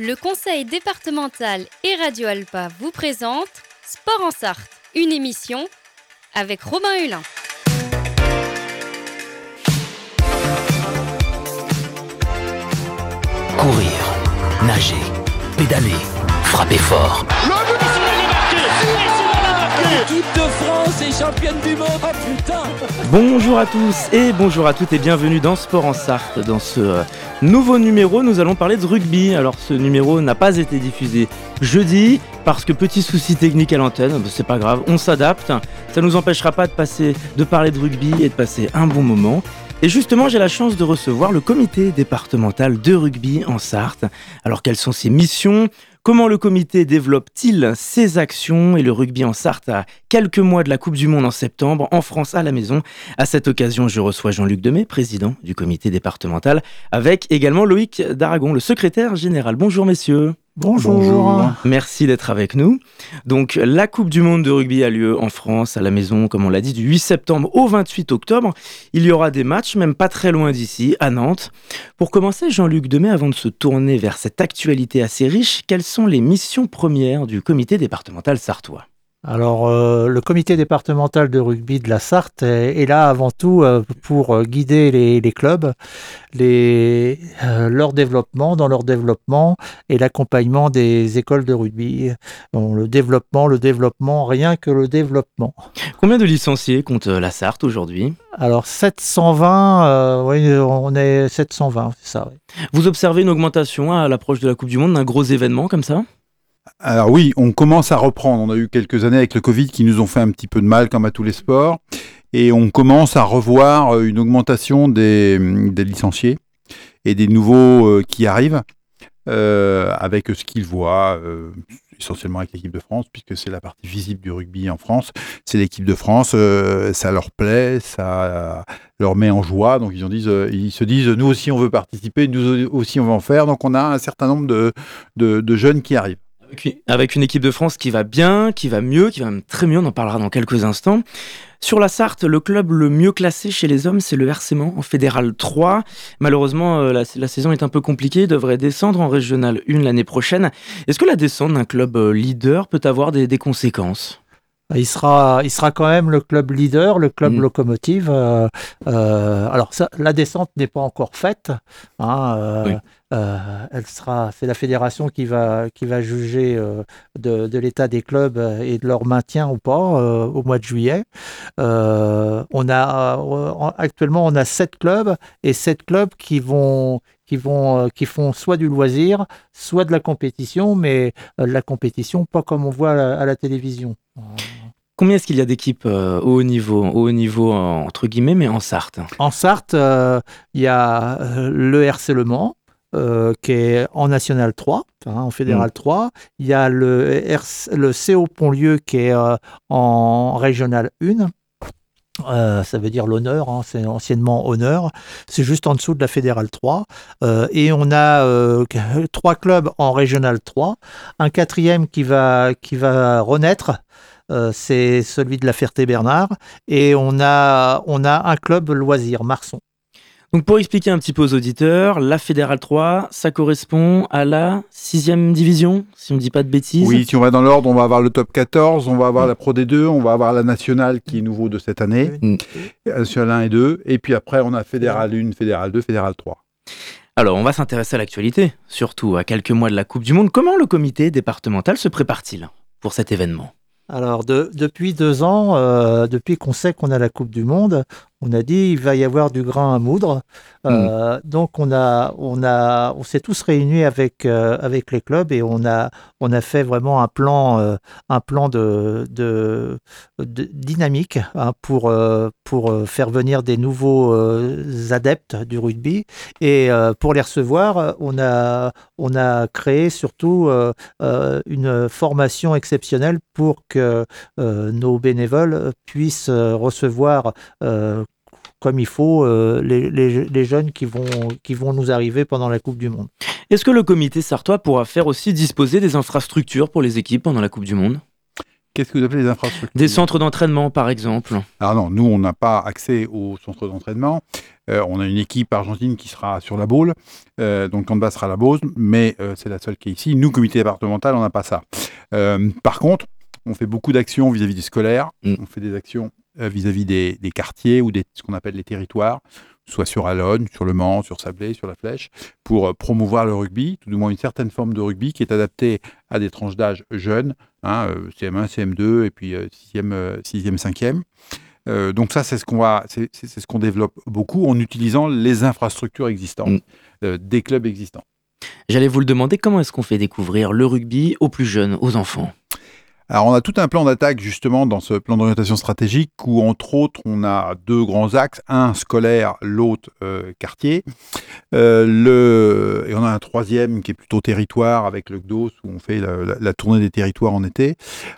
Le conseil départemental et Radio Alpa vous présente Sport en Sarthe, une émission avec Robin Hulin. Courir, nager, pédaler, frapper fort. L'équipe de France est championne du monde. Oh Bonjour à tous et bonjour à toutes et bienvenue dans Sport en Sarthe. Dans ce euh, nouveau numéro, nous allons parler de rugby. Alors ce numéro n'a pas été diffusé jeudi parce que petit souci technique à l'antenne, c'est pas grave, on s'adapte. Ça nous empêchera pas de de parler de rugby et de passer un bon moment. Et justement, j'ai la chance de recevoir le comité départemental de rugby en Sarthe. Alors quelles sont ses missions? Comment le comité développe-t-il ses actions et le rugby en Sarthe à quelques mois de la Coupe du Monde en septembre en France à la maison? À cette occasion, je reçois Jean-Luc Demet, président du comité départemental, avec également Loïc Daragon, le secrétaire général. Bonjour messieurs. Bonjour. Merci d'être avec nous. Donc, la Coupe du Monde de rugby a lieu en France, à la maison, comme on l'a dit, du 8 septembre au 28 octobre. Il y aura des matchs, même pas très loin d'ici, à Nantes. Pour commencer, Jean-Luc Demet, avant de se tourner vers cette actualité assez riche, quelles sont les missions premières du comité départemental sartois? Alors, euh, le comité départemental de rugby de la Sarthe est, là avant tout euh, pour euh, guider les, clubs, les, leur développement, dans leur développement et l'accompagnement des écoles de rugby. Bon, le développement, le développement, rien que le développement. Combien de licenciés compte la Sarthe aujourd'hui? Alors, 720, oui, on est 720, c'est ça. Vous observez une augmentation à l'approche de la Coupe du Monde d'un gros événement comme ça? Alors oui, on commence à reprendre. On a eu quelques années avec le Covid qui nous ont fait un petit peu de mal, comme à tous les sports. Et on commence à revoir euh, une augmentation des, licenciés et des nouveaux euh, qui arrivent euh, avec ce qu'ils voient, essentiellement avec l'équipe de France, puisque c'est la partie visible du rugby en France. C'est l'équipe de France, ça leur plaît, ça leur met en joie. Donc ils, ont disent, ils se disent, nous aussi on veut participer, nous aussi on veut en faire. Donc on a un certain nombre de jeunes qui arrivent avec une équipe de France qui va bien, qui va mieux, qui va même très mieux, on en parlera dans quelques instants. Sur la Sarthe, le club le mieux classé chez les hommes, c'est le RC en Fédéral 3. Malheureusement, euh, la, saison est un peu compliquée, il devrait descendre en Régional 1 l'année prochaine. Est-ce que la descente d'un club euh, leader peut avoir des, conséquences? Il sera, il sera quand même le club leader, le club mm. locomotive. Euh, alors, la descente n'est pas encore faite. Hein, euh, elle sera, c'est la fédération qui va, qui va juger euh, de, l'état des clubs euh, et de leur maintien ou pas au mois de juillet. on a actuellement on a sept clubs et sept clubs qui vont qui vont qui font soit du loisir, soit de la compétition, mais la compétition pas comme on voit à la, télévision. Combien est-ce qu'il y a d'équipes au haut niveau, au haut niveau entre guillemets, mais en Sarthe? En Sarthe, il y a le RC Le Mans, euh, qui est en National 3, hein, en Fédéral 3. Mm. Il y a le, le CO Pontlieu qui est euh, en Régional 1. Euh, ça veut dire l'honneur, hein, c'est anciennement honneur. C'est juste en dessous de la Fédérale 3. et on a trois clubs en Régional 3. Un quatrième qui va, qui va renaître. C'est celui de la Ferté-Bernard. Et on a, on a un club loisir, Marson. Donc pour expliquer un petit peu aux auditeurs, la Fédérale 3, ça correspond à la sixième division, si on ne dit pas de bêtises. Oui, si on va dans l'ordre, on va avoir le top 14, on va avoir la Pro D2, on va avoir la Nationale qui est nouveau de cette année, mm. Nationale 1 et 2, et puis après on a Fédérale 1, Fédérale 2, Fédérale 3. Alors, on va s'intéresser à l'actualité, surtout à quelques mois de la Coupe du Monde. Comment le comité départemental se prépare-t-il pour cet événement? Alors, depuis deux ans, euh, depuis qu'on sait qu'on a la Coupe du Monde, on a dit il va y avoir du grain à moudre. Euh, hmm. Donc on a, on a, on s'est tous réunis avec euh, avec les clubs et on a, on a fait vraiment un plan, euh, un plan de, de, dynamique hein, pour pour faire venir des nouveaux adeptes du rugby et pour les recevoir, on a, on a créé surtout une formation exceptionnelle pour que nos bénévoles puissent recevoir comme il faut euh, les, jeunes qui vont, qui vont nous arriver pendant la Coupe du Monde. Est-ce que le comité sartois pourra faire aussi disposer des infrastructures pour les équipes pendant la Coupe du Monde? Qu'est-ce que vous appelez les infrastructures? Des centres d'entraînement, par exemple. Alors non, nous, on n'a pas accès aux centres d'entraînement. Euh, on a une équipe argentine qui sera sur la Baule, euh, donc le sera à la Beauce, mais euh, c'est la seule qui est ici. Nous, comité départemental, on n'a pas ça. Euh, par contre, on fait beaucoup d'actions vis-à-vis des scolaires, Mm. on fait des actions euh, vis-à-vis des, des quartiers ou des, ce qu'on appelle les territoires, soit sur Alonne, sur Le Mans, sur Sablé, sur La Flèche, pour euh, promouvoir le rugby, tout du moins une certaine forme de rugby qui est adaptée à des tranches d'âge jeunes, hein, euh, CM1, CM2 et puis euh, 6e, euh, 6e, 5e. Euh, donc ça, c'est ce qu'on va, c'est ce qu'on développe beaucoup en utilisant les infrastructures existantes Mm. euh, des clubs existants. J'allais vous le demander, comment est-ce qu'on fait découvrir le rugby aux plus jeunes, aux enfants? Alors, on a tout un plan d'attaque justement dans ce plan d'orientation stratégique où, entre autres, on a deux grands axes, un scolaire, l'autre euh, quartier. Euh. Et on a un troisième qui est plutôt territoire avec le GDOS où on fait la tournée des territoires en été.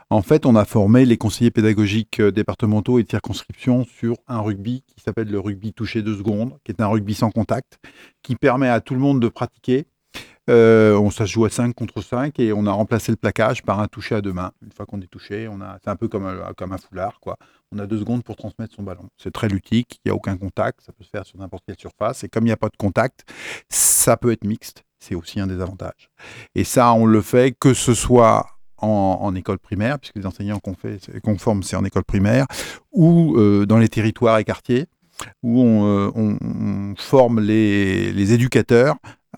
En fait, on a formé les conseillers pédagogiques euh, départementaux et de circonscription sur un rugby qui s'appelle le rugby touché deux secondes, qui est un rugby sans contact, qui permet à tout le monde de pratiquer. Euh, on, ça se joue à 5 contre 5 et on a remplacé le plaquage par un touché à deux mains. Une fois qu'on est touché, on a, c'est un peu comme un, comme un foulard. Quoi. On a deux secondes pour transmettre son ballon. C'est très ludique, il n'y a aucun contact, ça peut se faire sur n'importe quelle surface. Et comme il n'y a pas de contact, ça peut être mixte. C'est aussi un des avantages. Et ça, on le fait que ce soit en, école primaire, puisque les enseignants qu'on forme, c'est en école primaire, ou euh, dans les territoires et quartiers, où on, euh, forme les éducateurs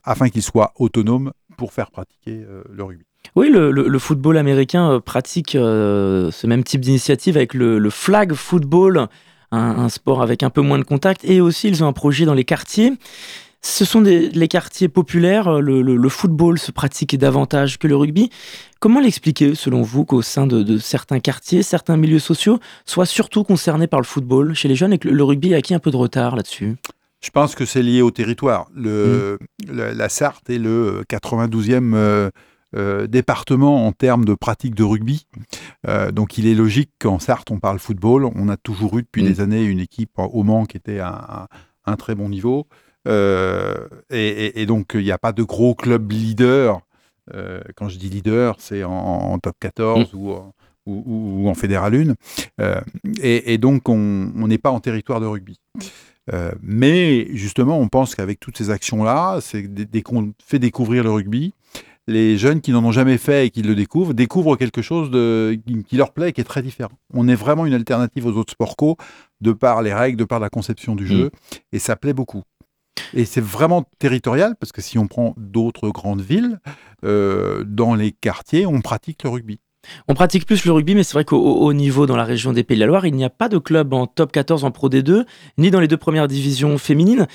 afin qu'ils soient autonomes pour faire pratiquer euh, le rugby. Oui, le, football américain euh, pratique euh, ce même type d'initiative avec le, flag football, un, sport avec un peu moins de contact, et aussi ils ont un projet dans les quartiers. Ce sont les quartiers populaires, le, football se pratique davantage que le rugby. Comment l'expliquer, selon vous, qu'au sein de, de certains quartiers, certains milieux sociaux soient surtout concernés par le football chez les jeunes et que le rugby a acquis un peu de retard là-dessus? Je pense que c'est lié au territoire. Le, le- la Sarthe est le 92e euh, euh, département en termes de pratique de rugby. Euh, donc il est logique qu'en Sarthe, on parle football. On a toujours eu depuis Mm. des années une équipe au Mans qui était à, un très bon niveau. Euh, et, et- et donc il n'y a pas de gros club leader. Euh, quand je dis leader, c'est en, en top 14 ou, en- ou, ou- en Fédéral 1. Euh, et, et donc on n'est pas en territoire de rugby. Euh, mais justement, on pense qu'avec toutes ces actions-là, c'est dès, qu'on fait découvrir le rugby, les jeunes qui n'en ont jamais fait et qui le découvrent, découvrent quelque chose de, qui, leur plaît et qui est très différent. On est vraiment une alternative aux autres sports co, de par les règles, de par la conception du jeu, et ça plaît beaucoup. Et c'est vraiment territorial, parce que si on prend d'autres grandes villes, euh, dans les quartiers, on pratique le rugby. On pratique plus le rugby, mais c'est vrai qu'au au haut niveau, dans la région des Pays de la Loire, il n'y a pas de club en top 14 en Pro D2, ni dans les deux premières divisions féminines.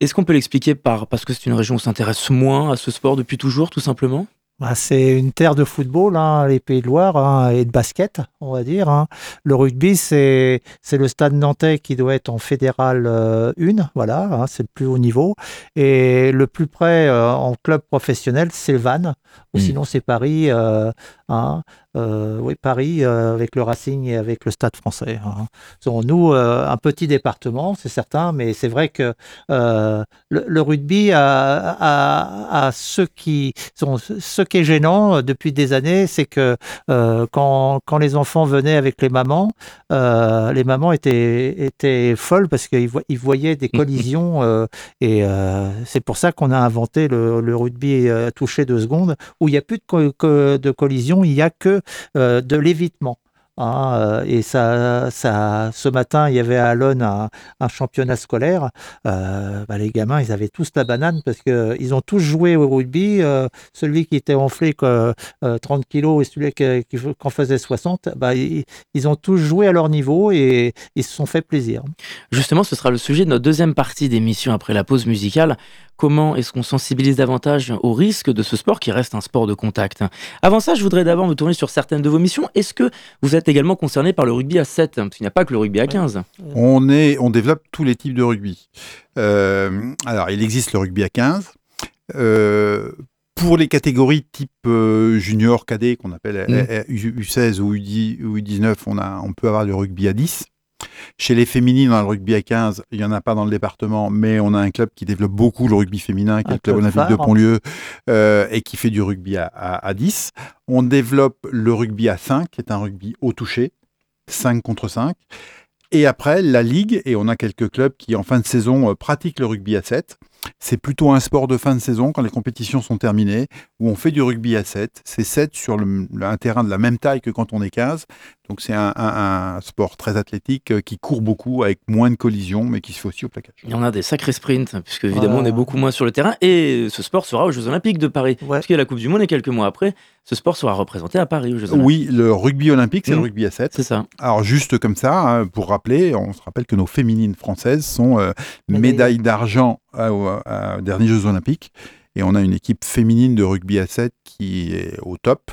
Est-ce qu'on peut l'expliquer par parce que c'est une région où on s'intéresse moins à ce sport depuis toujours, tout simplement? Bah, c'est une terre de football, hein, les Pays de Loire, hein, et de basket, on va dire. hein. Le rugby, c'est le stade nantais qui doit être en fédéral 1, voilà, hein, c'est le plus haut niveau. Et le plus près euh, en club professionnel, c'est le Vannes, ou Mm. sinon c'est Paris, euh, euh, oui, Paris euh, avec le Racing et avec le Stade français. hein. Nous, euh, un petit département, c'est certain, mais c'est vrai que euh, le, le rugby a, a, a ce qui sont ce qui est gênant euh, depuis des années, c'est que euh, quand, quand les enfants venaient avec les mamans, euh, les mamans étaient, étaient folles parce qu'ils vo- ils voyaient des collisions euh, et euh, c'est pour ça qu'on a inventé le, le rugby euh, touché deux secondes où il n'y a plus de, co- de collision, il n'y a que euh, de l'évitement. Hein, euh, et ça, ça, ce matin, il y avait à Alonne un, championnat scolaire. Euh, bah, les gamins, ils avaient tous la banane parce qu'ils ont tous joué au rugby. euh, celui qui était enflé que, euh, 30 kilos et celui qui, qui en faisait 60, bah, ils, ils ont tous joué à leur niveau et ils se sont fait plaisir. Justement, ce sera le sujet de notre deuxième partie d'émission après la pause musicale. Comment est-ce qu'on sensibilise davantage au risque de ce sport qui reste un sport de contact? Avant ça, je voudrais d'abord me tourner sur certaines de vos missions. Est-ce que vous êtes également concerné par le rugby à 7 Parce qu'il n'y a pas que le rugby à 15. On, est, on développe tous les types de rugby. Euh, alors, il existe le rugby à 15. Euh, pour les catégories type euh, junior, cadet, qu'on appelle Mm. euh, U- U16 ou U10 ou U19, on, a, on peut avoir le rugby à 10. Chez les féminines, dans le rugby à 15, il n'y en a pas dans le département, mais on a un club qui développe beaucoup le rugby féminin, qui est le Club Olympique de. Pontlieu, euh, et qui fait du rugby à, à- à 10. On développe le rugby à 5, qui est un rugby au toucher, 5 contre 5. Et après, la Ligue, et on a quelques clubs qui, en fin de saison, euh, pratiquent le rugby à 7. C'est plutôt un sport de fin de saison, quand les compétitions sont terminées, où on fait du rugby à 7. C'est 7 sur le- un terrain de la même taille que quand on est 15. Donc c'est un, un- un sport très athlétique euh, qui court beaucoup, avec moins de collisions, mais qui se fait aussi au plaquage. Il y en a des sacrés sprints, puisque évidemment on est beaucoup moins sur le terrain. Et ce sport sera aux Jeux Olympiques de Paris. Ouais. Parce qu'il y a la Coupe du Monde et quelques mois après, ce sport sera représenté à Paris aux Jeux Olympiques. Oui, le rugby olympique, c'est le rugby à 7. C'est ça. Alors juste comme ça, hein, pour rappeler, on se rappelle que nos féminines françaises sont euh, médailles d'argent à- aux derniers Jeux olympiques. Et on a une équipe féminine de rugby à 7 qui est au top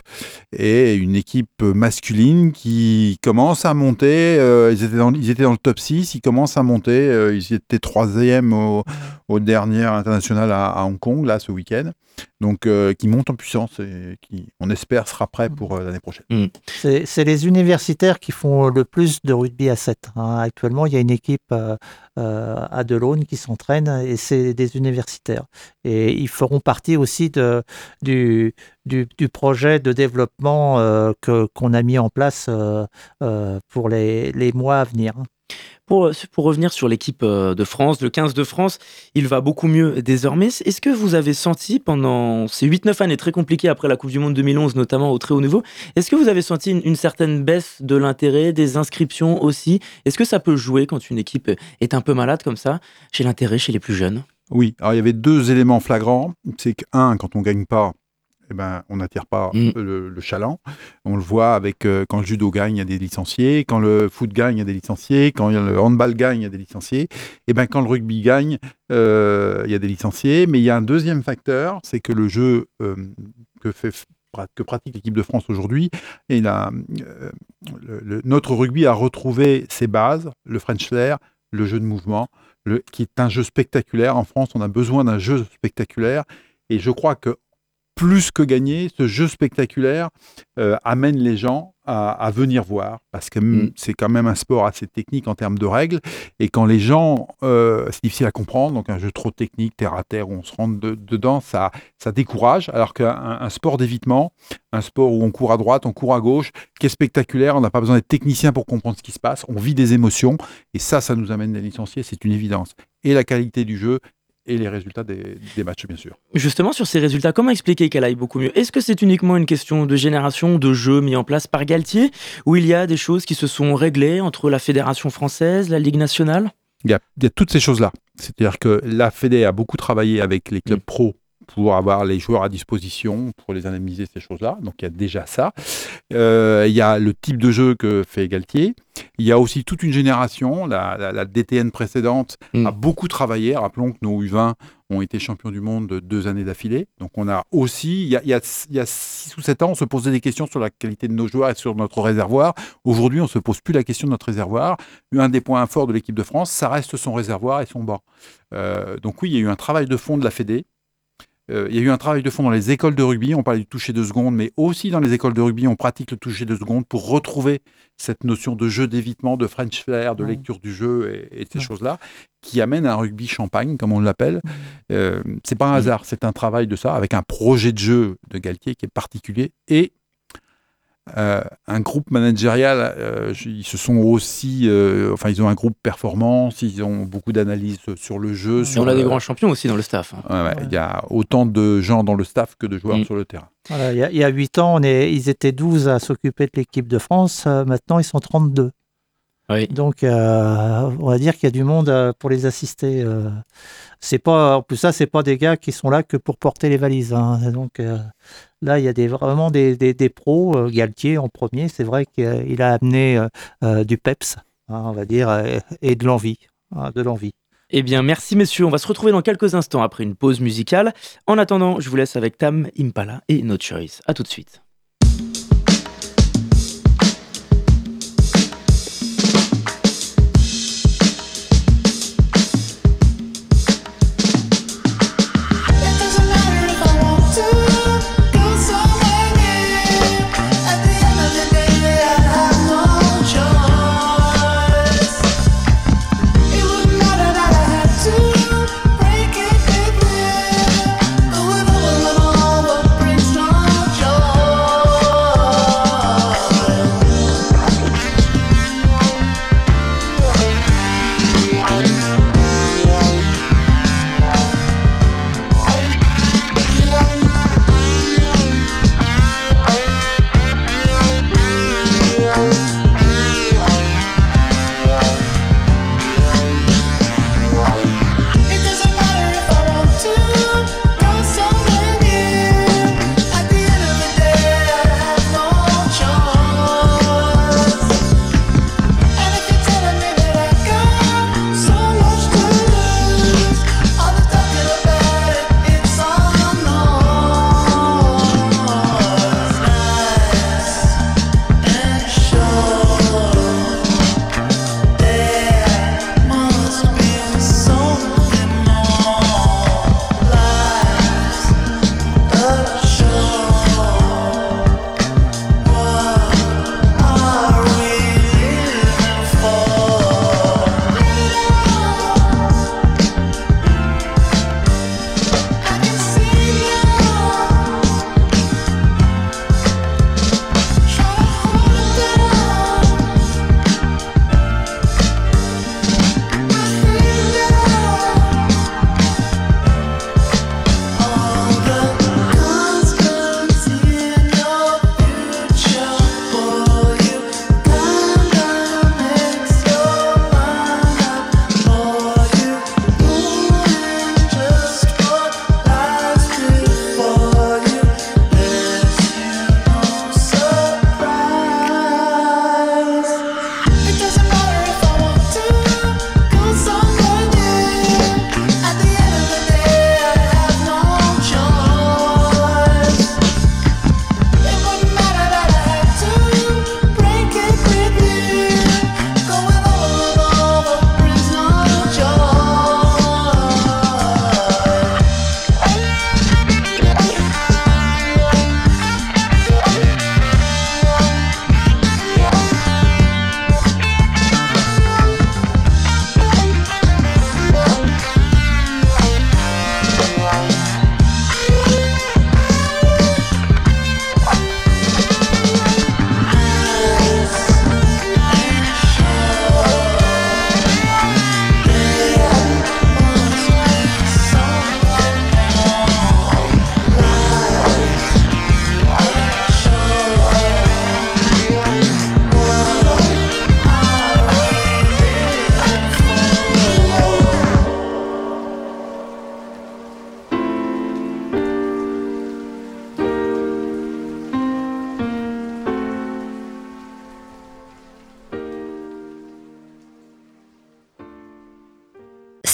et une équipe masculine qui commence à monter. euh, ils, étaient dans, ils étaient dans le top 6, ils commencent à monter. euh, ils étaient troisième au, au dernier international à, à Hong Kong, là, ce week-end. Donc, euh, qui monte en puissance et qui, on espère, sera prêt pour euh, l'année prochaine. C'est c'est les universitaires qui font le plus de rugby à 7. hein. Actuellement, il y a une équipe euh, euh, à Delaune qui s'entraîne et c'est des universitaires. Et ils feront partie aussi de, du, du, du projet de développement euh, que- qu'on a mis en place euh, euh, pour les, les mois à venir. Pour, pour revenir sur l'équipe euh, de France, le 15 de France, il va beaucoup mieux désormais. Est-ce que vous avez senti pendant ces 8-9 années très compliquées après la Coupe du Monde 2011, notamment au très haut niveau, est-ce que vous avez senti une, une certaine baisse de l'intérêt, des inscriptions aussi? Est-ce que ça peut jouer quand une équipe est un peu malade comme ça, chez l'intérêt, chez les plus jeunes? Oui, alors il y avait deux éléments flagrants. C'est que, un, quand on gagne pas, eh ben, on n'attire pas Mm. le, le chaland. On le voit avec euh, quand le judo gagne, il y a des licenciés. Quand le foot gagne, il y a des licenciés. Quand le handball gagne, il y a des licenciés. Et ben, quand le rugby gagne, euh, il y a des licenciés. Mais il y a un deuxième facteur, c'est que le jeu euh, que, fait, que pratique l'équipe de France aujourd'hui, et la, le- le- notre rugby a retrouvé ses bases, le French flair, le jeu de mouvement, le, qui est un jeu spectaculaire. En France, on a besoin d'un jeu spectaculaire. Et je crois que plus que gagner, ce jeu spectaculaire euh, amène les gens à, à venir voir, parce que mm, c'est quand même un sport assez technique en termes de règles, et quand les gens, euh, c'est difficile à comprendre, donc un jeu trop technique, terre à terre, où on se rentre de- dedans, ça, ça décourage, alors qu'un un sport d'évitement, un sport où on court à droite, on court à gauche, qui est spectaculaire, on n'a pas besoin d'être technicien pour comprendre ce qui se passe, on vit des émotions, et ça, ça nous amène les licenciés, c'est une évidence. Et la qualité du jeu, et les résultats des, des matchs, bien sûr. Justement, sur ces résultats, comment expliquer qu'elle aille beaucoup mieux? Est-ce que c'est uniquement une question de génération, de jeux mis en place par Galtier, ou il y a des choses qui se sont réglées entre la Fédération française, la Ligue nationale? Il y a, il y a toutes ces choses-là. C'est-à-dire que la Fédé a beaucoup travaillé avec les clubs Mm. pro pour avoir les joueurs à disposition, pour les indemniser, ces choses-là. Donc il y a déjà ça. Euh, il y a le type de jeu que fait Galtier. Il y a aussi toute une génération, la, la- la DTN précédente Mm. a beaucoup travaillé. Rappelons que nos U20 ont été champions du monde de deux années d'affilée. Donc on a aussi, il y a, il y a, il y a six ou sept ans, on se posait des questions sur la qualité de nos joueurs et sur notre réservoir. Aujourd'hui, on se pose plus la question de notre réservoir. Un des points forts de l'équipe de France, ça reste son réservoir et son banc. Euh, donc oui, il y a eu un travail de fond de la Fédé. Euh, il y a eu un travail de fond dans les écoles de rugby. On parlait du toucher de seconde, mais aussi dans les écoles de rugby, on pratique le toucher de seconde pour retrouver cette notion de jeu d'évitement, de French flair, de Ouais. lecture du jeu et, et ces Ouais. choses-là, qui amènent un rugby champagne, comme on l'appelle. Euh, c'est pas un hasard, c'est un travail de ça, avec un projet de jeu de Galtier qui est particulier et euh, un groupe managérial. euh, ils se sont aussi, euh, enfin, ils ont un groupe performance, ils ont beaucoup d'analyses sur le jeu. Et sur on a des grands champions aussi dans le staff. hein. Ouais, ouais, Ouais. Il y a autant de gens dans le staff que de joueurs Mm. sur le terrain. Voilà, il, y a, il y a 8 ans, on est, ils étaient 12 à s'occuper de l'équipe de France. euh, maintenant, ils sont 32. Oui. Donc, euh, on va dire qu'il y a du monde euh, pour les assister. euh. C'est pas, en plus, ça, c'est pas des gars qui sont là que pour porter les valises. hein. Donc, euh, là, il y a des, vraiment des, des- des pros. Galtier en premier, c'est vrai qu'il a amené du peps, hein, on va dire, et de l'envie. hein, de l'envie. Eh bien, merci messieurs. On va se retrouver dans quelques instants après une pause musicale. En attendant, je vous laisse avec Tam, Impala et No Choice. À tout de suite.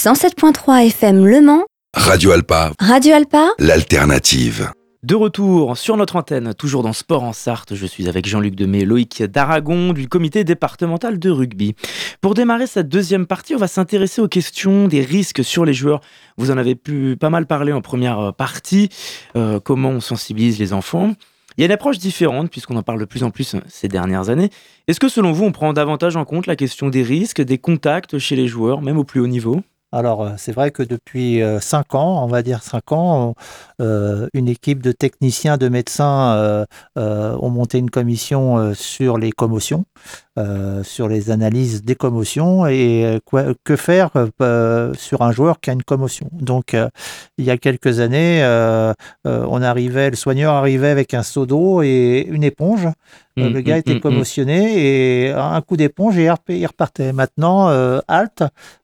107.3 FM Le Mans, Radio Alpa, Radio Alpa, l'alternative. De retour sur notre antenne, toujours dans Sport en Sarthe, je suis avec Jean-Luc Demey, Loïc d'Aragon du comité départemental de rugby. Pour démarrer cette deuxième partie, on va s'intéresser aux questions des risques sur les joueurs. Vous en avez pu pas mal parlé en première partie, euh, comment on sensibilise les enfants. Il y a une approche différente puisqu'on en parle de plus en plus ces dernières années. Est-ce que selon vous, on prend davantage en compte la question des risques, des contacts chez les joueurs, même au plus haut niveau? Alors, euh, c'est vrai que depuis 5 ans, on va dire 5 ans, euh, une équipe de techniciens, de médecins euh, euh, ont monté une commission euh, sur les commotions, euh, sur les analyses des commotions et euh, quoi- que faire euh, sur un joueur qui a une commotion. Donc, euh, il y a quelques années, on arrivait, le soigneur arrivait avec un seau d'eau et une éponge. Euh, Mm, le gars mm, était mm, mm. commotionné et un coup d'éponge et il rep- il repartait. Maintenant, euh,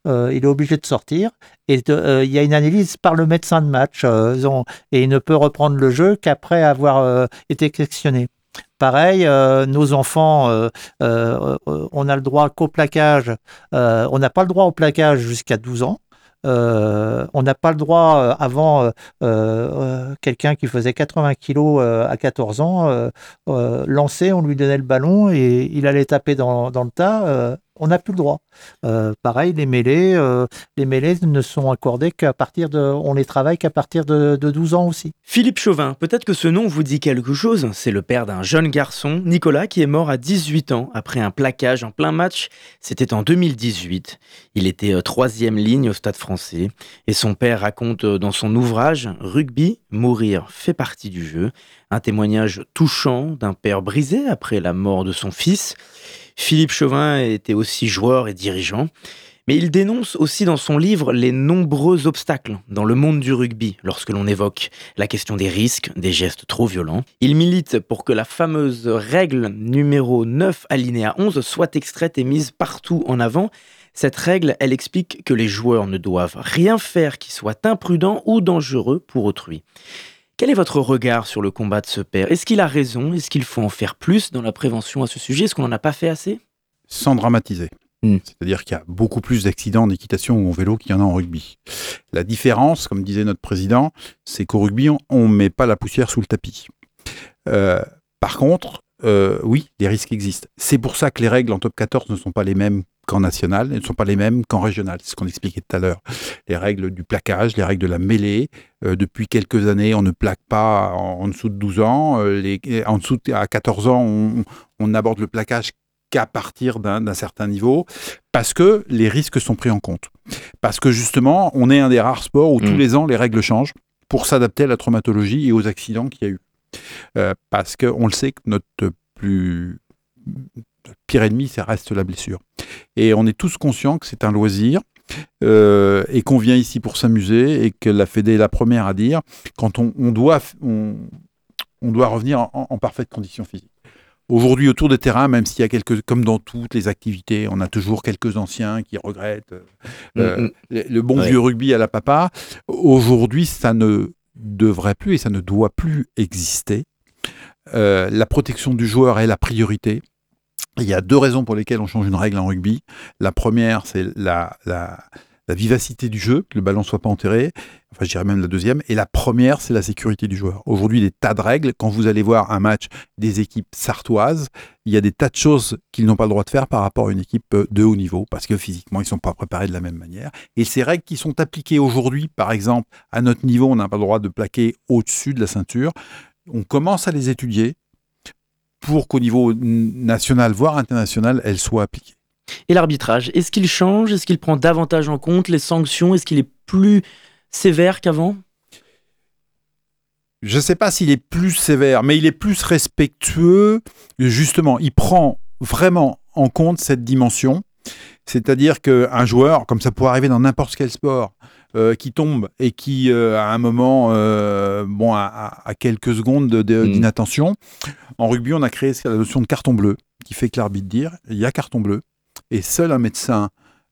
il est obligé de sortir et de- il y a une analyse par le médecin de match et il ne peut reprendre le jeu qu'après avoir été questionné. Pareil, euh, nos enfants, euh, euh, on a le droit qu'au plaquage. on n'a pas le droit au plaquage jusqu'à 12 ans. On n'a pas le droit avant quelqu'un qui faisait 80 kilos à 14 ans lancer, on lui donnait le ballon et il allait taper dans le tas. On n'a plus le droit. Euh, pareil, les mêlées, euh, les ne sont accordées qu'à partir de, on les travaille qu'à partir de, de 12 ans aussi. Philippe Chauvin, peut-être que ce nom vous dit quelque chose. C'est le père d'un jeune garçon, Nicolas, qui est mort à 18 ans après un plaquage en plein match. C'était en 2018. Il était euh, troisième ligne au Stade français. Et son père raconte euh, dans son ouvrage Rugby, mourir fait partie du jeu. Un témoignage touchant d'un père brisé après la mort de son fils. Philippe Chauvin était aussi joueur et dirigeant. Mais il dénonce aussi dans son livre les nombreux obstacles dans le monde du rugby lorsque l'on évoque la question des risques, des gestes trop violents. Il milite pour que la fameuse règle numéro 9 alinéa 11 soit extraite et mise partout en avant. Cette règle, elle explique que les joueurs ne doivent rien faire qui soit imprudent ou dangereux pour autrui. Quel est votre regard sur le combat de ce père? Est-ce qu'il a raison? Est-ce qu'il faut en faire plus dans la prévention à ce sujet? Est-ce qu'on n'en a pas fait assez? Sans dramatiser. Mm. C'est-à-dire qu'il y a beaucoup plus d'accidents en équitation ou en vélo qu'il y en a en rugby. La différence, comme disait notre président, c'est qu'au rugby, on ne met pas la poussière sous le tapis. Euh, par contre, euh, oui, les risques existent. C'est pour ça que les règles en top 14 ne sont pas les mêmes qu'en national, elles ne sont pas les mêmes qu'en régional. C'est ce qu'on expliquait tout à l'heure. Les règles du plaquage, les règles de la mêlée. euh, depuis quelques années, on ne plaque pas en, en dessous de 12 ans. euh, les, en dessous de, à 14 ans, on, on aborde le plaquage qu'à partir d'un certain niveau, parce que les risques sont pris en compte. Parce que justement, on est un des rares sports où tous Mm. les ans, les règles changent pour s'adapter à la traumatologie et aux accidents qu'il y a eu. Euh, parce qu'on le sait que notre plus notre pire ennemi, ça reste la blessure. Et on est tous conscients que c'est un loisir euh, et qu'on vient ici pour s'amuser et que la Fédé est la première à dire quand on, on doit, on, on doit revenir en, en parfaite condition physique. Aujourd'hui, autour des terrains, même s'il y a quelques, comme dans toutes les activités, on a toujours quelques anciens qui regrettent euh, euh, Mm, le, le bon Ouais. vieux rugby à la papa. Aujourd'hui, ça ne devrait plus et ça ne doit plus exister. Euh, la protection du joueur est la priorité. Il y a deux raisons pour lesquelles on change une règle en rugby. La première, c'est la, vivacité du jeu, que le ballon soit pas enterré. Enfin, je dirais même la deuxième. Et la première, c'est la sécurité du joueur. Aujourd'hui, des tas de règles. Quand vous allez voir un match des équipes sartoises, il y a des tas de choses qu'ils n'ont pas le droit de faire par rapport à une équipe euh, de haut niveau, parce que physiquement, ils ne sont pas préparés de la même manière. Et ces règles qui sont appliquées aujourd'hui, par exemple, à notre niveau, on n'a pas le droit de plaquer au-dessus de la ceinture. On commence à les étudier pour qu'au niveau national, voire international, elles soient appliquées. Et l'arbitrage, est-ce qu'il change? Est-ce qu'il prend davantage en compte les sanctions? Est-ce qu'il est plus sévère qu'avant? Je ne sais pas s'il est plus sévère, mais il est plus respectueux. Justement, il prend vraiment en compte cette dimension. C'est-à-dire qu'un joueur, comme ça pourrait arriver dans n'importe quel sport, euh, qui tombe et qui, euh, à un moment, euh, bon, à, quelques secondes de- de- Mm. d'inattention, en rugby, on a créé la notion de carton bleu, qui fait que l'arbitre dit il y a carton bleu, et seul un médecin,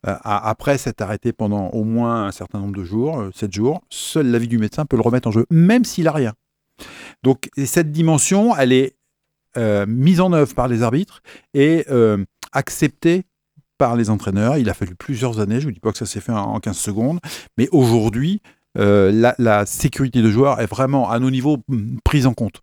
euh, a- après s'être arrêté pendant au moins un certain nombre de jours, 7 jours, seul l'avis du médecin peut le remettre en jeu, même s'il a rien. Donc et cette dimension, elle est mise en œuvre par les arbitres et acceptée par les entraîneurs. Il a fallu plusieurs années, je ne vous dis pas que ça s'est fait en- en 15 secondes, mais aujourd'hui, euh, la, la sécurité de joueurs est vraiment à nos niveaux mm, prise en compte.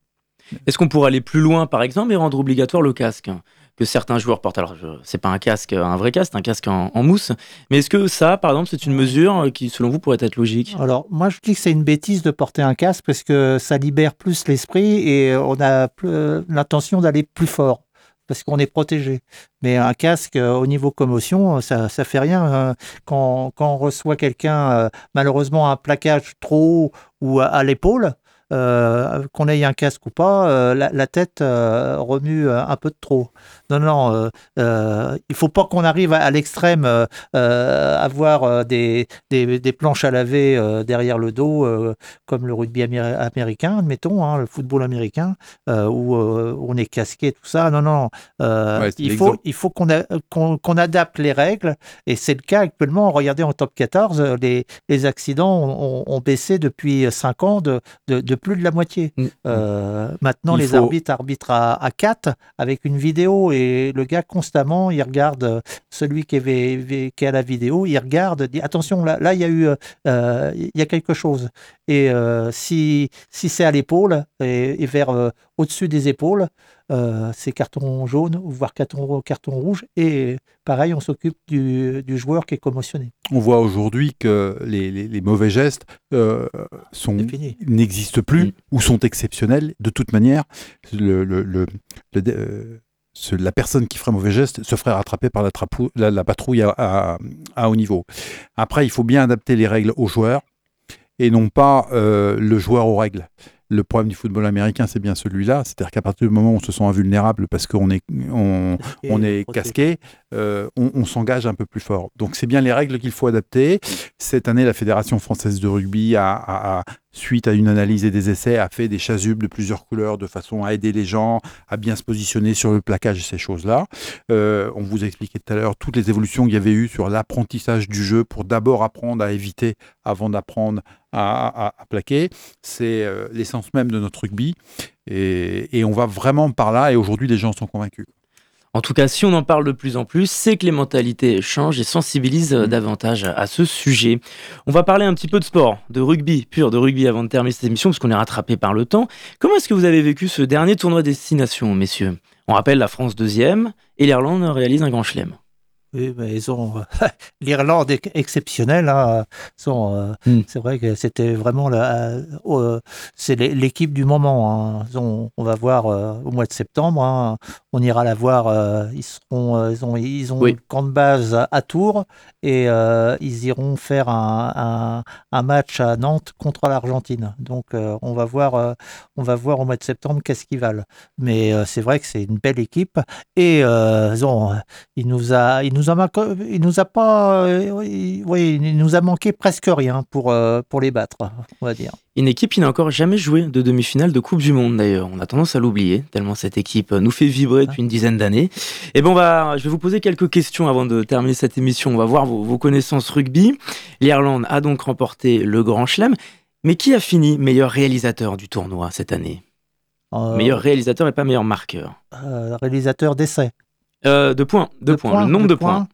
Est-ce qu'on pourrait aller plus loin, par exemple, et rendre obligatoire le casque que certains joueurs portent? Alors, c'est pas un casque, un vrai casque, c'est un casque en, en mousse. Mais est-ce que ça, par exemple, c'est une mesure qui, selon vous, pourrait être logique? Alors, moi, je dis que c'est une bêtise de porter un casque parce que ça libère plus l'esprit et on a euh, l'intention d'aller plus fort parce qu'on est protégé. Mais un casque, euh, au niveau commotion, euh, ça ça fait rien. euh, Quand, quand on reçoit quelqu'un, euh, malheureusement, un plaquage trop haut ou à l'épaule, euh, qu'on ait un casque ou pas, euh, la, la tête euh, remue un peu de trop. Non, non, il faut pas qu'on arrive à, à l'extrême, avoir des, des, des planches à laver derrière le dos, comme le rugby améri- américain, admettons, hein, le football américain, où on est casqué, tout ça. Non, non, Ouais, il faut, il faut qu'on qu'on adapte les règles, et c'est le cas actuellement. Regardez en top 14, euh, les, les accidents ont, ont- ont baissé depuis 5 ans de, de, de plus de la moitié. Mm. Euh, maintenant, Il les faut- arbitres arbitrent à, à 4 avec une vidéo et le gars constamment, il regarde euh, celui qui est, qui à la vidéo, il regarde, dit attention, là, là il y a eu, euh, il y a quelque chose. Et euh, si, si c'est à l'épaule et, et vers au-dessus des épaules, euh, c'est carton jaune, voire carton, carton rouge. Et pareil, on s'occupe du, du joueur qui est commotionné. On voit aujourd'hui que les, les- les mauvais gestes euh, n'existent plus Mm. ou sont exceptionnels. De toute manière, le, le- euh, ce- la personne qui ferait mauvais geste se ferait rattraper par la, trapou- la- la patrouille à, à- à haut niveau. Après, il faut bien adapter les règles aux joueurs et non pas euh, le joueur aux règles. Le problème du football américain, c'est bien celui-là. C'est-à-dire qu'à partir du moment où on se sent invulnérable parce qu'on est, on, on est casqué, euh, on, on s'engage un peu plus fort. Donc c'est bien les règles qu'il faut adapter. Cette année, la Fédération française de rugby a, a- a, suite à une analyse et des essais, a fait des chasubles de plusieurs couleurs de façon à aider les gens à bien se positionner sur le plaquage et ces choses-là. Euh, on vous a expliqué tout à l'heure toutes les évolutions qu'il y avait eu sur l'apprentissage du jeu pour d'abord apprendre à éviter avant d'apprendre à, à- à plaquer. C'est euh, l'essence même de notre rugby. Et, et on va vraiment par là. Et aujourd'hui, les gens sont convaincus. En tout cas, si on en parle de plus en plus, c'est que les mentalités changent et sensibilisent euh, davantage à ce sujet. On va parler un petit peu de sport, de rugby, pur de rugby avant de terminer cette émission, parce qu'on est rattrapé par le temps. Comment est-ce que vous avez vécu ce dernier tournoi destination, messieurs? On rappelle la France deuxième et l'Irlande réalise un grand chelem. Oui, mais ils ont l'Irlande est exceptionnelle. hein. Euh, Mm. C'est vrai que c'était vraiment la, euh, c'est l'é- l'équipe du moment. hein. Ils ont- on va voir euh, au mois de septembre. hein. On ira la voir. euh, ils seront, euh, ils ont, ils ont Oui. le camp de base à, Tours et euh, ils iront faire un, un- un match à Nantes contre l'Argentine. Donc on va voir, on va voir au mois de septembre qu'est-ce qu'ils valent. Mais c'est vrai que c'est une belle équipe et ils ont, il nous a, il nous a, manqué- il nous a pas, oui, il nous a manqué presque rien pour pour les battre, on va dire. Une équipe qui n'a encore jamais joué de demi-finale de Coupe du Monde d'ailleurs. On a tendance à l'oublier, tellement cette équipe nous fait vibrer depuis une dizaine d'années. Et bon, on va, je vais vous poser quelques questions avant de terminer cette émission. On va voir vos, vos connaissances rugby. L'Irlande a donc remporté le Grand Chelem. Mais qui a fini meilleur réalisateur du tournoi cette année? Euh, Meilleur réalisateur et pas meilleur marqueur. euh, réalisateur d'essai. Euh, de points, de, points. Le nombre de points.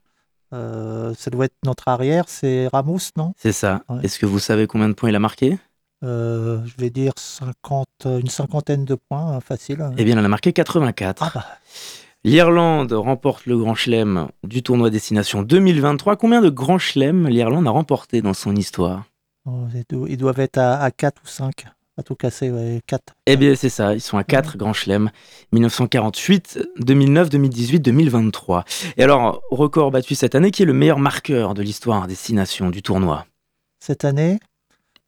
Ça doit être notre arrière, c'est Ramos, non? C'est ça. Ouais. Est-ce que vous savez combien de points il a marqué? Euh, Je vais dire 50, une cinquantaine de points, hein, facile. Eh bien, il en a marqué 84. Ah bah, L'Irlande remporte le Grand Chelem du tournoi Destination 2023. Combien de Grands Chelems l'Irlande a remporté dans son histoire? Oh, ils do- ils doivent être à, à 4 ou 5, à tout casser, ouais, 4. Eh bien, c'est ça. Ils sont à 4 Grands Chelems 1948, 2009, 2018, 2023. Et alors, record battu cette année, qui est le meilleur marqueur de l'histoire Destination du tournoi? Cette année,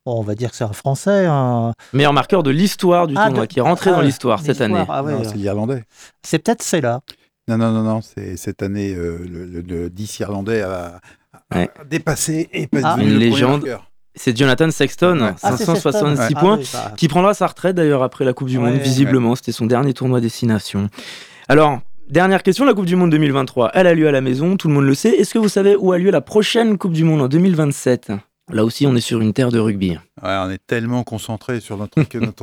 bon, on va dire que c'est un Français. un- Meilleur marqueur de l'histoire du Ah, tournoi, de- qui est rentré ah, dans l'histoire cette année. ah ouais, c'est l'Irlandais. c'est peut-être c'est là. Non, non, non, non, c'est cette année, euh, le, le- le 10 Irlandais a, a Ouais. dépassé et pas Ah. Une le premier légende. C'est Jonathan Sexton, Ouais. Ah, c'est 566 Sexton. points. Ah oui, bah, qui prendra sa retraite d'ailleurs après la Coupe du Monde, Ouais. visiblement. C'était son dernier tournoi destination. Alors, dernière question, la Coupe du Monde 2023, elle a lieu à la maison, tout le monde le sait. Est-ce que vous savez où a lieu la prochaine Coupe du Monde en 2027 Là aussi, on est sur une terre de rugby. Ouais, on est tellement concentré sur notre,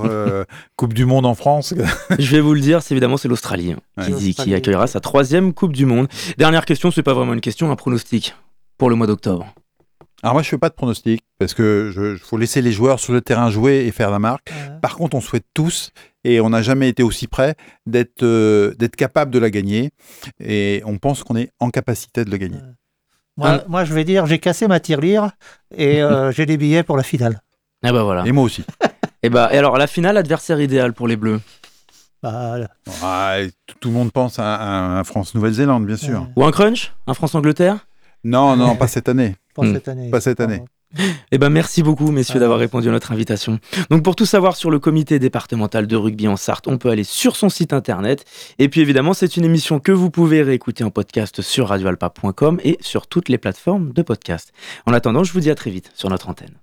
euh, Coupe du Monde en France. Je vais vous le dire, c'est évidemment c'est l'Australie hein, qui, accueillera sa troisième Coupe du Monde. Dernière question, c'est pas vraiment une question, un pronostic pour le mois d'octobre. Alors moi, je fais pas de pronostic parce que je, je- faut laisser les joueurs sur le terrain jouer et faire la marque. Par contre, on souhaite tous, et on n'a jamais été aussi près, d'être euh, d'être capable de la gagner. Et on pense qu'on est en capacité de le gagner. Moi, moi, je vais dire, j'ai cassé ma tirelire et euh, j'ai des billets pour la finale. Ah bah voilà. Et moi aussi. Et bah et alors la finale, adversaire idéal pour les Bleus? Bah, Ah, et tout, tout le monde pense à, à- à France-Nouvelle-Zélande, bien sûr. Ouais. ou un crunch, un France-Angleterre? Non, non, pas cette année. Hmm. cette année. Pas cette année. Eh ben merci beaucoup messieurs Ah, d'avoir merci. répondu à notre invitation. Donc pour tout savoir sur le comité départemental de rugby en Sarthe, on peut aller sur son site internet. Et puis évidemment, c'est une émission que vous pouvez réécouter en podcast sur radioalpa.com et sur toutes les plateformes de podcast. En attendant, je vous dis à très vite sur notre antenne.